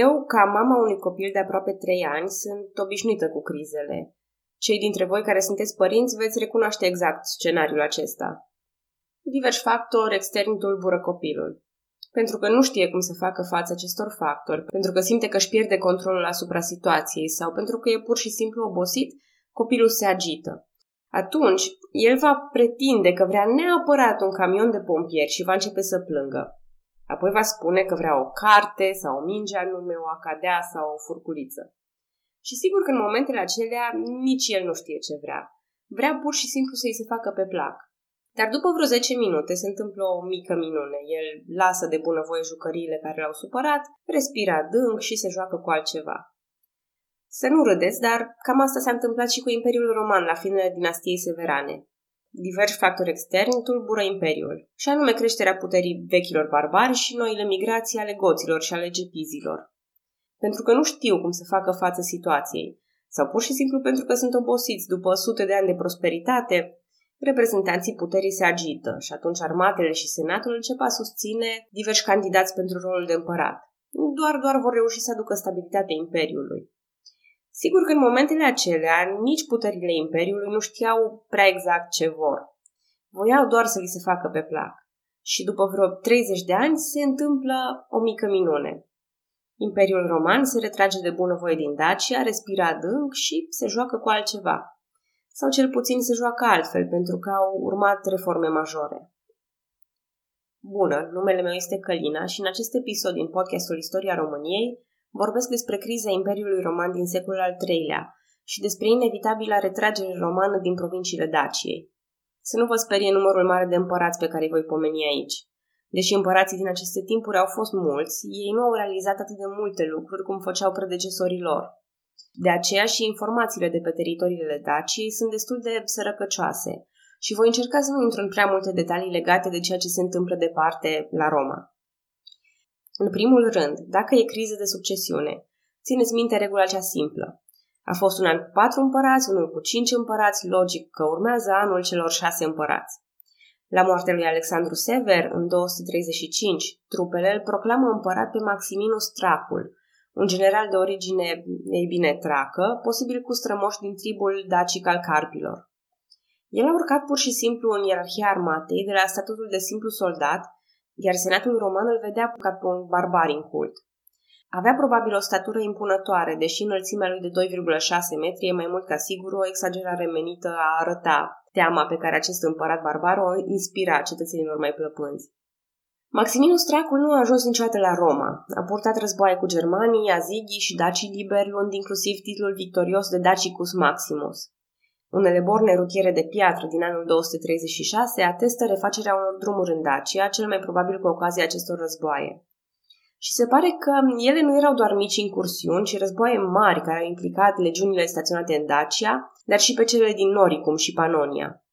Eu, ca mama unui copil de aproape 3 ani, sunt obișnuită cu crizele. Cei dintre voi care sunteți părinți veți recunoaște exact scenariul acesta. Diversi factori externi tulbură copilul. Pentru că nu știe cum să facă față acestor factori, pentru că simte că își pierde controlul asupra situației sau pentru că e pur și simplu obosit, copilul se agită. Atunci, el va pretinde că vrea neapărat un camion de pompieri și va începe să plângă. Apoi va spune că vrea o carte sau o minge anume, o acadea sau o furculiță. Și sigur că în momentele acelea nici el nu știe ce vrea. Vrea pur și simplu să-i se facă pe plac. Dar după vreo 10 minute se întâmplă o mică minune. El lasă de bunăvoie jucăriile care l-au supărat, respira adânc și se joacă cu altceva. Să nu râdeți, dar cam asta s-a întâmplat și cu Imperiul Roman la finele dinastiei severane. Diversi factori externi tulbură Imperiul, și anume creșterea puterii vechilor barbari și noile migrații ale goților și ale gepizilor. Pentru că nu știu cum să facă față situației, sau pur și simplu pentru că sunt obosiți după sute de ani de prosperitate, reprezentanții puterii se agită și atunci armatele și senatul încep a susține diversi candidați pentru rolul de împărat. Doar, doar vor reuși să aducă stabilitatea Imperiului. Sigur că în momentele acelea nici puterile Imperiului nu știau prea exact ce vor. Voiau doar să li se facă pe plac. Și după vreo 30 de ani se întâmplă o mică minune. Imperiul Roman se retrage de bunăvoie din Dacia, respira adânc și se joacă cu altceva. Sau cel puțin se joacă altfel, pentru că au urmat reforme majore. Bună, numele meu este Călina și în acest episod din podcastul Istoria României Vorbesc despre criza Imperiului Roman din secolul al III-lea și despre inevitabila retragere romană din provinciile Daciei. Să nu vă sperie numărul mare de împărați pe care îi voi pomeni aici. Deși împărații din aceste timpuri au fost mulți, ei nu au realizat atât de multe lucruri cum făceau predecesorii lor. De aceea și informațiile de pe teritoriile Daciei sunt destul de sărăcăcioase și voi încerca să nu intru în prea multe detalii legate de ceea ce se întâmplă departe la Roma. În primul rând, dacă e criză de succesiune, țineți minte regula cea simplă. A fost un an cu patru împărați, unul cu cinci împărați, logic că urmează anul celor șase împărați. La moartea lui Alexandru Sever, în 235, trupele îl proclamă împărat pe Maximinus Tracul, un general de origine, ei bine, tracă, posibil cu strămoși din tribul dacic al carpilor. El a urcat pur și simplu în ierarhia armatei de la statutul de simplu soldat iar senatul roman îl vedea ca pe un barbar cult. Avea probabil o statură impunătoare, deși înălțimea lui de 2,6 metri e mai mult ca sigur o exagerare menită a arăta teama pe care acest împărat barbar o inspira cetățenilor mai plăpânzi. Maximinus Tracul nu a ajuns niciodată la Roma. A purtat războaie cu germanii, azigii și dacii liberi, luând inclusiv titlul victorios de Dacicus Maximus. Unele borne rutiere de piatră din anul 236 atestă refacerea unor drumuri în Dacia, cel mai probabil cu ocazia acestor războaie. Și se pare că ele nu erau doar mici incursiuni, ci războaie mari care au implicat legiunile staționate în Dacia, dar și pe cele din Noricum și Panonia.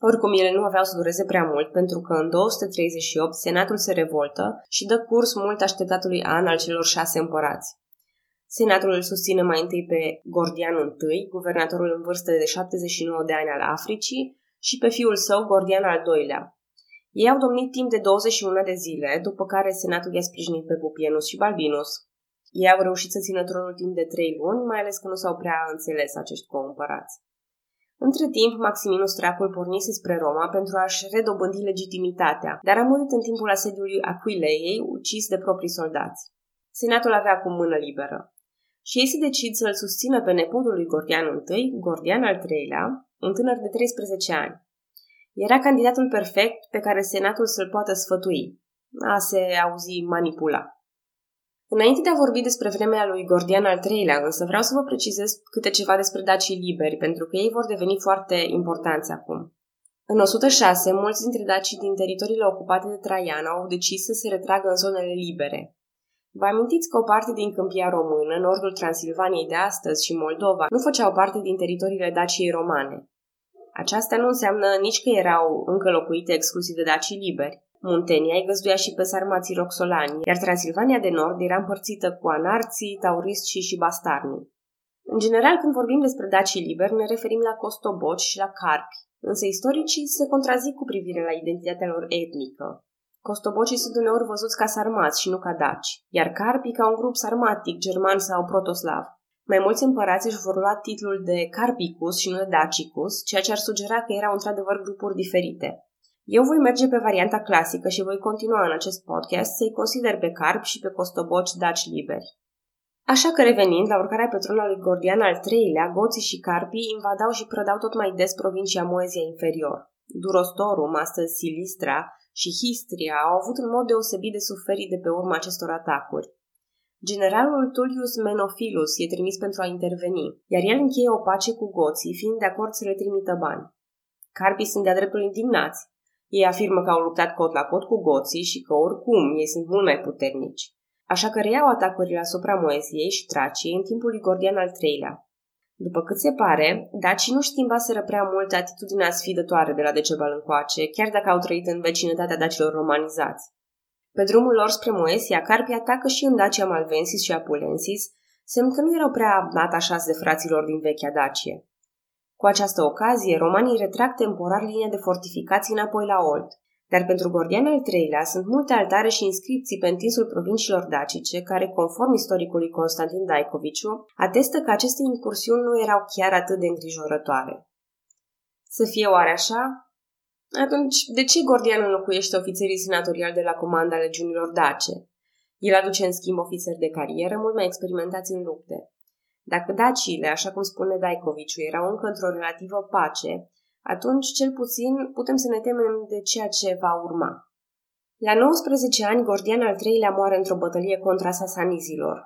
Oricum, ele nu aveau să dureze prea mult, pentru că în 238 senatul se revoltă și dă curs mult așteptatului an al celor șase împărați. Senatul îl susține mai întâi pe Gordian I, guvernatorul în vârstă de 79 de ani al Africii, și pe fiul său, Gordian al II-lea. Ei au domnit timp de 21 de zile, după care senatul i-a sprijinit pe Pupienus și Balbinus. Ei au reușit să țină tronul timp de trei luni, mai ales că nu s-au prea înțeles acești coîmpărați. Între timp, Maximinus Tracul pornise spre Roma pentru a-și redobândi legitimitatea, dar a murit în timpul asediului Aquileiei, ucis de proprii soldați. Senatul avea acum mână liberă și ei se decid să-l susțină pe nepotul lui Gordian I, Gordian al III-lea, un tânăr de 13 ani. Era candidatul perfect pe care senatul să-l poată sfătui. A se auzi manipula. Înainte de a vorbi despre vremea lui Gordian al III-lea, însă vreau să vă precizez câte ceva despre dacii liberi, pentru că ei vor deveni foarte importanți acum. În 106, mulți dintre dacii din teritoriile ocupate de Traian au decis să se retragă în zonele libere, Vă amintiți că o parte din câmpia română, nordul Transilvaniei de astăzi și Moldova, nu făceau parte din teritoriile Daciei romane. Aceasta nu înseamnă nici că erau încă locuite exclusiv de dacii liberi. Muntenia îi găzduia și pe sarmații roxolani, iar Transilvania de nord era împărțită cu anarții, tauriști și bastarnii. În general, când vorbim despre dacii liberi, ne referim la costoboci și la carpi, însă istoricii se contrazic cu privire la identitatea lor etnică. Costobocii sunt uneori văzuți ca sarmați și nu ca daci, iar carpii ca un grup sarmatic, german sau protoslav. Mai mulți împărați își vor lua titlul de Carpicus și nu de Dacicus, ceea ce ar sugera că erau într-adevăr grupuri diferite. Eu voi merge pe varianta clasică și voi continua în acest podcast să-i consider pe carp și pe costoboci daci liberi. Așa că revenind la urcarea pe tronul lui Gordian al III-lea, goții și carpii invadau și prădau tot mai des provincia Moezia inferior. Durostorum, astăzi Silistra, și Histria au avut în mod deosebit de suferit de pe urma acestor atacuri. Generalul Tullius Menophilus e trimis pentru a interveni, iar el încheie o pace cu goții, fiind de acord să le trimită bani. Carpii sunt de-a dreptul indignați. Ei afirmă că au luptat cot la cot cu goții și că oricum ei sunt mult mai puternici. Așa că reiau atacurile asupra Moesiei și Traciei în timpul lui Gordian al III-lea. După cât se pare, dacii nu schimbaseră prea mult atitudinea sfidătoare de la Decebal încoace, chiar dacă au trăit în vecinătatea dacilor romanizați. Pe drumul lor spre Moesia, Carpii atacă și în Dacia Malvensis și Apulensis, semn că nu erau prea atașați de fraților din vechea Dacie. Cu această ocazie, romanii retrag temporar linia de fortificații înapoi la Olt, dar pentru Gordian al III-lea sunt multe altare și inscripții pe întinsul provinciilor dacice, care, conform istoricului Constantin Daikoviciu, atestă că aceste incursiuni nu erau chiar atât de îngrijorătoare. Să fie oare așa? Atunci, de ce Gordian înlocuiește ofițerii senatoriali de la comanda legiunilor dace? El aduce în schimb ofițeri de carieră mult mai experimentați în lupte. Dacă dacile, așa cum spune Daikoviciu, erau încă într-o relativă pace, atunci cel puțin putem să ne temem de ceea ce va urma. La 19 ani, Gordian al III-lea moare într-o bătălie contra sasanizilor.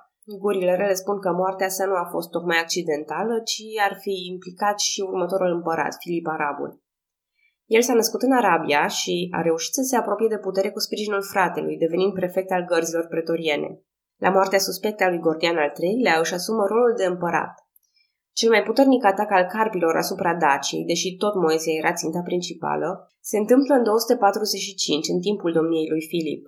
Gurile rele spun că moartea sa nu a fost tocmai accidentală, ci ar fi implicat și următorul împărat, Filip Arabul. El s-a născut în Arabia și a reușit să se apropie de putere cu sprijinul fratelui, devenind prefect al gărzilor pretoriene. La moartea suspectă a lui Gordian al III-lea își asumă rolul de împărat. Cel mai puternic atac al carpilor asupra Daciei, deși tot Moesia era ținta principală, se întâmplă în 245, în timpul domniei lui Filip.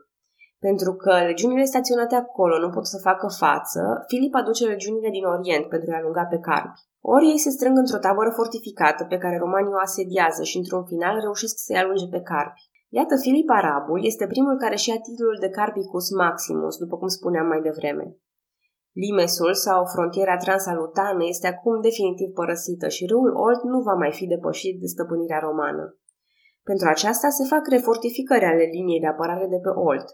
Pentru că legiunile staționate acolo nu pot să facă față, Filip aduce legiunile din Orient pentru a alunga pe carpi. Ori ei se strâng într-o tabără fortificată pe care romanii o asediază și într-un final reușesc să-i alunge pe carpi. Iată, Filip Arabul este primul care și ia titlul de Carpicus Maximus, după cum spuneam mai devreme. Limesul sau frontiera transalutană este acum definitiv părăsită și râul Olt nu va mai fi depășit de stăpânirea romană. Pentru aceasta se fac refortificări ale liniei de apărare de pe Olt.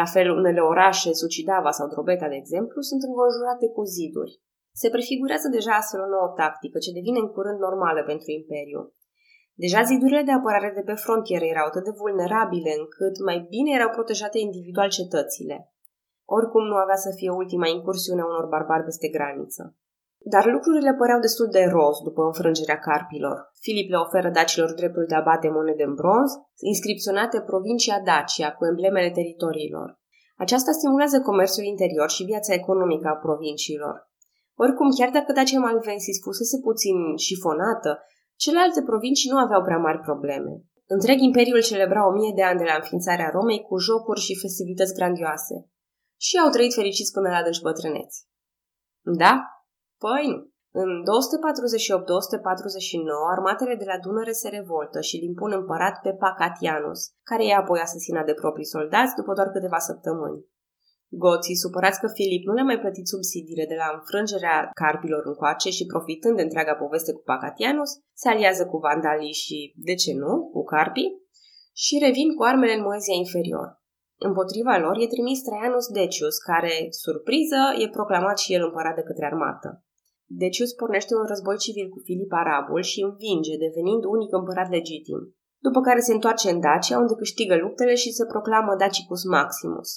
La fel, unele orașe, Sucidava sau Drobeta, de exemplu, sunt înconjurate cu ziduri. Se prefigurează deja astfel o nouă tactică, ce devine în curând normală pentru Imperiu. Deja zidurile de apărare de pe frontieră erau atât de vulnerabile încât mai bine erau protejate individual cetățile. Oricum nu avea să fie ultima incursiune a unor barbari peste graniță. Dar lucrurile păreau destul de roz după înfrângerea carpilor. Filip le oferă dacilor dreptul de a bate monede în bronz, inscripționate provincia Dacia cu emblemele teritoriilor. Aceasta stimulează comerțul interior și viața economică a provinciilor. Oricum, chiar dacă Dacia Malvensis fusese puțin șifonată, celelalte provincii nu aveau prea mari probleme. Întreg imperiul celebra o mie de ani de la înființarea Romei cu jocuri și festivități grandioase și au trăit fericiți până la adânci bătrâneți. Da? Păi nu. În 248-249, armatele de la Dunăre se revoltă și îl impun împărat pe Pacatianus, care e apoi asasinat de proprii soldați după doar câteva săptămâni. Goții, supărați că Filip nu le-a mai plătit subsidiile de la înfrângerea carpilor încoace și profitând de întreaga poveste cu Pacatianus, se aliază cu vandalii și, de ce nu, cu carpii și revin cu armele în Moezia inferior. Împotriva lor e trimis Traianus Decius, care, surpriză, e proclamat și el împărat de către armată. Decius pornește un război civil cu Filip Arabul și învinge, devenind unic împărat legitim. După care se întoarce în Dacia, unde câștigă luptele și se proclamă Dacicus Maximus.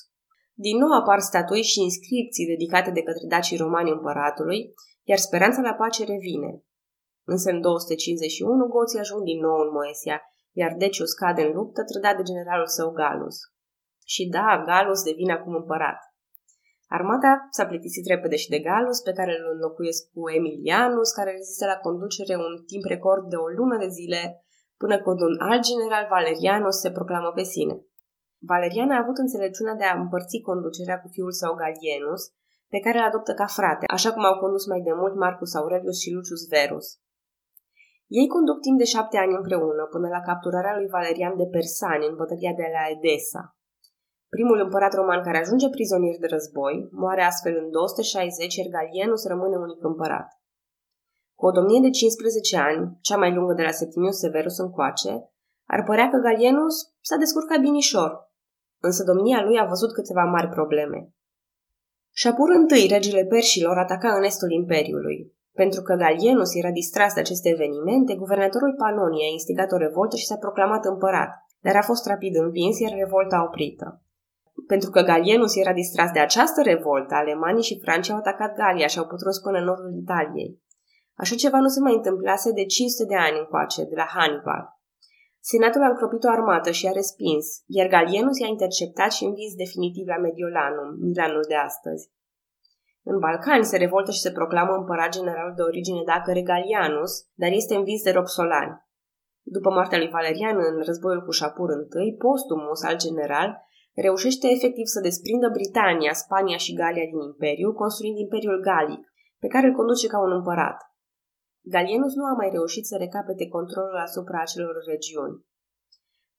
Din nou apar statui și inscripții dedicate de către dacii romani împăratului, iar speranța la pace revine. Însă în 251 goții ajung din nou în Moesia, iar Decius cade în luptă trădat de generalul său Galus. Și da, Galus devine acum împărat. Armata s-a plictisit repede și de Galus, pe care îl înlocuiesc cu Emilianus, care rezistă la conducere un timp record de o lună de zile, până când un alt general Valerianus se proclamă pe sine. Valerian a avut înțelepciunea de a împărți conducerea cu fiul său Galienus, pe care îl adoptă ca frate, așa cum au condus mai de mult Marcus Aurelius și Lucius Verus. Ei conduc timp de șapte ani împreună, până la capturarea lui Valerian de Persani în bătălia de la Edesa. Primul împărat roman care ajunge prizonier de război moare astfel în 260, iar Galienus rămâne unic împărat. Cu o domnie de 15 ani, cea mai lungă de la Septimius Severus încoace, ar părea că Galienus s-a descurcat binișor, însă domnia lui a văzut câteva mari probleme. Shapur I, regele perșilor, ataca în estul Imperiului. Pentru că Galienus era distras de aceste evenimente, guvernatorul Panonia a instigat o revoltă și s-a proclamat împărat, dar a fost rapid împins, iar revolta oprită. Pentru că Galienus era distras de această revoltă, alemanii și francii au atacat Galia și au putut până în nordul Italiei. Așa ceva nu se mai întâmplase de 500 de ani încoace, de la Hannibal. Senatul a încropit o armată și a respins, iar Galienus i-a interceptat și învins definitiv la Mediolanum, Milanul de astăzi. În Balcani se revoltă și se proclamă împărat general de origine dacă Regalianus, dar este învins de Roxolani. După moartea lui Valerian în războiul cu Șapur I, Postumus, al general, reușește efectiv să desprindă Britania, Spania și Galia din imperiu, construind Imperiul Galic, pe care îl conduce ca un împărat. Galienus nu a mai reușit să recapete controlul asupra acelor regiuni.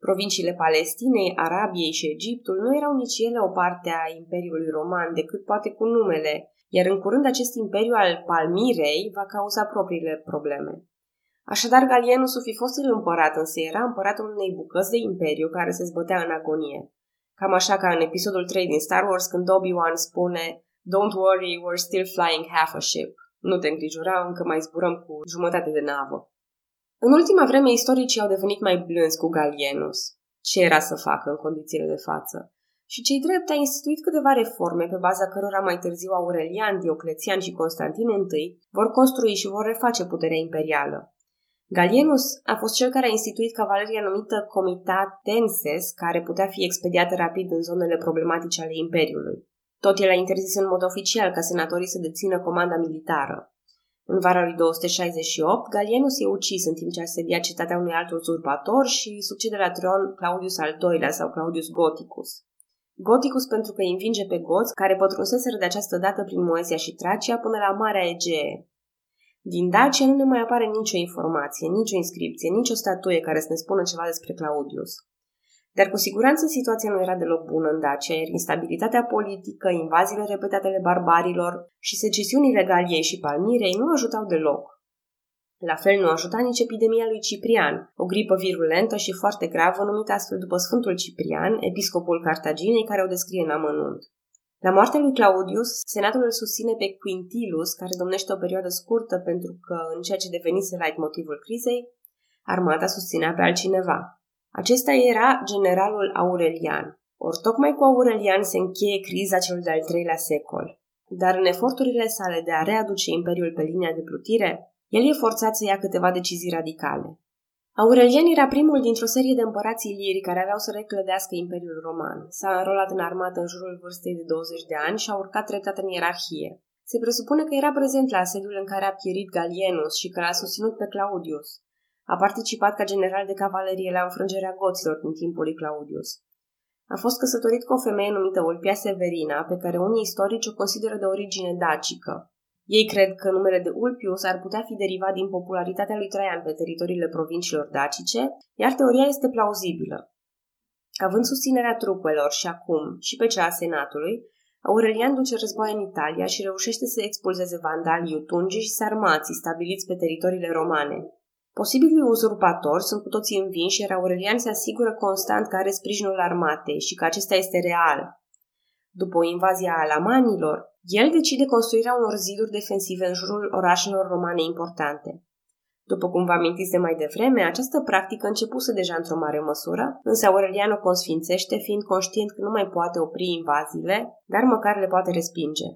Provinciile Palestinei, Arabiei și Egiptul nu erau nici ele o parte a Imperiului Roman, decât poate cu numele, iar în curând acest imperiu al Palmirei va cauza propriile probleme. Așadar, Galienus fi fost el împărat, însă era împăratul unei bucăți de imperiu care se zbătea în agonie. Cam așa ca în episodul 3 din Star Wars când Obi-Wan spune Don't worry, we're still flying half a ship. Nu te îngrijora, încă mai zburăm cu jumătate de navă. În ultima vreme, istoricii au devenit mai blânzi cu Galienus. Ce era să facă în condițiile de față? Și cei drept a instituit câteva reforme pe baza cărora mai târziu Aurelian, Dioclețian și Constantin I vor construi și vor reface puterea imperială. Galienus a fost cel care a instituit cavaleria numită Comitatenses, care putea fi expediată rapid în zonele problematice ale Imperiului. Tot el a interzis în mod oficial ca senatorii să dețină comanda militară. În vara lui 268, Galienus e ucis în timp ce asedia cetatea unui alt uzurpator și succede la tron Claudius al II-lea sau Claudius Goticus. Goticus pentru că îi învinge pe goți care pătrunseseră de această dată prin Moesia și Tracia până la Marea Egee. Din Dacia nu ne mai apare nicio informație, nicio inscripție, nicio statuie care să ne spună ceva despre Claudius. Dar cu siguranță situația nu era deloc bună în Dacia, iar instabilitatea politică, invaziile repetate ale barbarilor și secesiunile Galiei și Palmirei nu ajutau deloc. La fel nu ajuta nici epidemia lui Ciprian, o gripă virulentă și foarte gravă numită astfel după Sfântul Ciprian, episcopul Cartaginei, care o descrie în amănunt. La moartea lui Claudius, senatul îl susține pe Quintilus, care domnește o perioadă scurtă pentru că, în ceea ce devenise light motivul crizei, armata susținea pe altcineva. Acesta era generalul Aurelian. Ori tocmai cu Aurelian se încheie criza celui de-al treilea secol. Dar în eforturile sale de a readuce imperiul pe linia de plutire, el e forțat să ia câteva decizii radicale. Aurelian era primul dintr-o serie de împărați iliri care aveau să reclădească Imperiul Roman. S-a înrolat în armată în jurul vârstei de 20 de ani și a urcat treptat în ierarhie. Se presupune că era prezent la asediul în care a pierit Galienus și că l-a susținut pe Claudius. A participat ca general de cavalerie la înfrângerea goților din timpul lui Claudius. A fost căsătorit cu o femeie numită Ulpia Severina, pe care unii istorici o consideră de origine dacică. Ei cred că numele de Ulpius ar putea fi derivat din popularitatea lui Traian pe teritoriile provinciilor dacice, iar teoria este plauzibilă. Având susținerea trupelor și acum și pe cea a senatului, Aurelian duce război în Italia și reușește să expulzeze vandalii utungii și sarmații stabiliți pe teritoriile romane. Posibilii uzurpatori sunt cu toții învinși, iar Aurelian se asigură constant că are sprijinul armatei și că acesta este real. După o invazie a alamanilor, el decide construirea unor ziduri defensive în jurul orașelor romane importante. După cum vă amintiți de mai devreme, această practică începuse deja într-o mare măsură, însă Aurelian o consfințește fiind conștient că nu mai poate opri invaziile, dar măcar le poate respinge.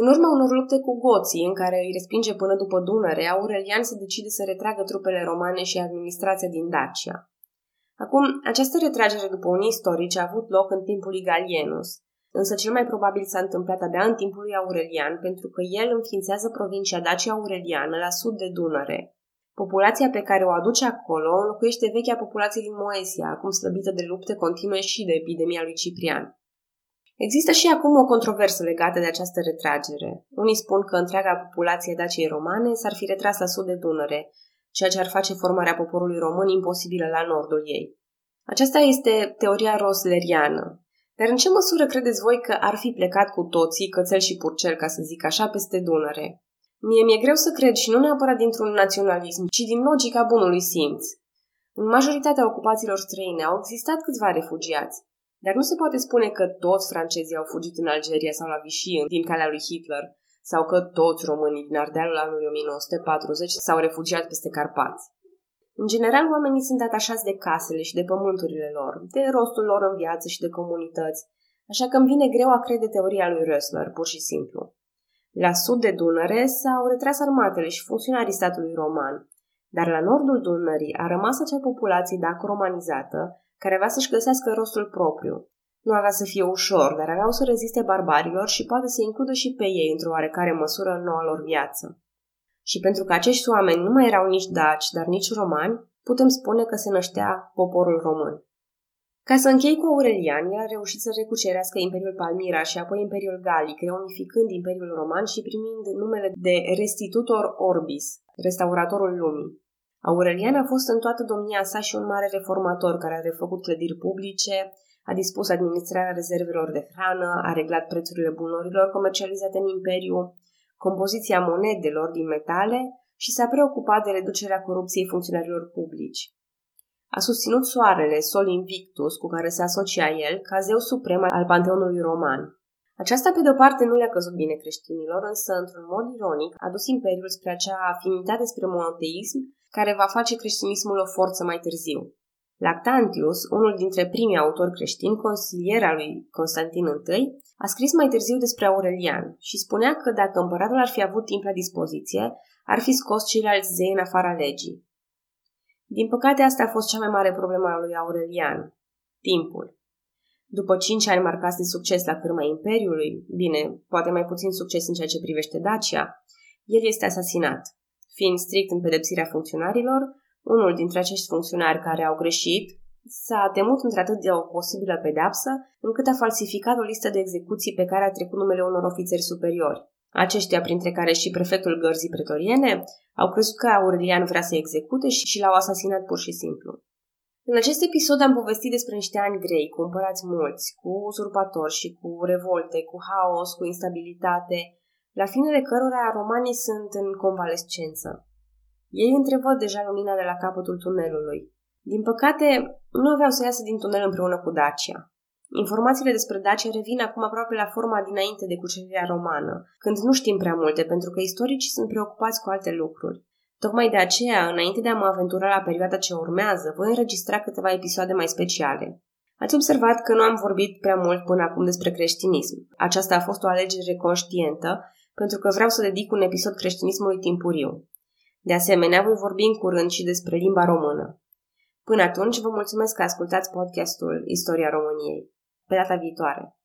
În urma unor lupte cu goții, în care îi respinge până după Dunăre, Aurelian se decide să retragă trupele romane și administrația din Dacia. Acum, această retragere după unii istorici a avut loc în timpul lui Galienus, însă cel mai probabil s-a întâmplat abia în timpul lui Aurelian, pentru că el înființează provincia Dacia Aureliană la sud de Dunăre. Populația pe care o aduce acolo înlocuiește vechea populație din Moesia, acum slăbită de lupte continue și de epidemia lui Ciprian. Există și acum o controversă legată de această retragere. Unii spun că întreaga populație Daciei romane s-ar fi retras la sud de Dunăre, ceea ce ar face formarea poporului român imposibilă la nordul ei. Aceasta este teoria rosleriană. Dar în ce măsură credeți voi că ar fi plecat cu toții, cățel și purcel, ca să zic așa, peste Dunăre? Mie mi-e greu să cred și nu neapărat dintr-un naționalism, ci din logica bunului simț. În majoritatea ocupațiilor străine au existat câțiva refugiați, dar nu se poate spune că toți francezii au fugit în Algeria sau la Vichy din calea lui Hitler, sau că toți românii din Ardealul anului 1940 s-au refugiat peste Carpați. În general, oamenii sunt atașați de casele și de pământurile lor, de rostul lor în viață și de comunități, așa că îmi vine greu a crede teoria lui Rössler, pur și simplu. La sud de Dunăre s-au retras armatele și funcționarii statului roman, dar la nordul Dunării a rămas acea populație dacă romanizată, care avea să-și găsească rostul propriu. Nu avea să fie ușor, dar aveau să reziste barbarilor și poate să includă și pe ei într-o oarecare măsură în noua lor viață. Și pentru că acești oameni nu mai erau nici daci, dar nici romani, putem spune că se năștea poporul român. Ca să închei cu Aurelian, el a reușit să recucerească Imperiul Palmira și apoi Imperiul Gallic, reunificând Imperiul Roman și primind numele de Restitutor Orbis, restauratorul lumii. Aurelian a fost în toată domnia sa și un mare reformator care a refăcut clădiri publice, a dispus administrarea rezervelor de hrană, a reglat prețurile bunurilor comercializate în imperiu, compoziția monedelor din metale și s-a preocupat de reducerea corupției funcționarilor publici. A susținut soarele, Sol Invictus, cu care se asocia el, ca zeu suprem al panteonului roman. Aceasta, pe de-o parte, nu le-a căzut bine creștinilor, însă, într-un mod ironic, a dus imperiul spre acea afinitate spre monoteism care va face creștinismul o forță mai târziu. Lactantius, unul dintre primii autori creștini, consilier al lui Constantin I, a scris mai târziu despre Aurelian și spunea că dacă împăratul ar fi avut timp la dispoziție, ar fi scos ceilalți zei în afara legii. Din păcate, asta a fost cea mai mare problemă a lui Aurelian. Timpul. După cinci ani marcați de succes la cârma Imperiului, bine, poate mai puțin succes în ceea ce privește Dacia, el este asasinat. Fiind strict în pedepsirea funcționarilor, unul dintre acești funcționari care au greșit s-a temut într-atât de o posibilă pedapsă, încât a falsificat o listă de execuții pe care a trecut numele unor ofițeri superiori. Aceștia, printre care și prefectul gărzii pretoriene, au crezut că Aurelian vrea să execute și l-au asasinat pur și simplu. În acest episod am povestit despre niște ani grei, cu împărați mulți, cu uzurpatori și cu revolte, cu haos, cu instabilitate, la finele cărora romanii sunt în convalescență. Ei întrevăd deja lumina de la capătul tunelului. Din păcate, nu aveau să iasă din tunel împreună cu Dacia. Informațiile despre Dacia revin acum aproape la forma dinainte de cucerirea romană, când nu știm prea multe, pentru că istoricii sunt preocupați cu alte lucruri. Tocmai de aceea, înainte de a mă aventura la perioada ce urmează, voi înregistra câteva episoade mai speciale. Ați observat că nu am vorbit prea mult până acum despre creștinism. Aceasta a fost o alegere conștientă, pentru că vreau să dedic un episod creștinismului timpuriu. De asemenea, voi vorbi în curând și despre limba română. Până atunci, vă mulțumesc că ascultați podcastul Istoria României. Pe data viitoare!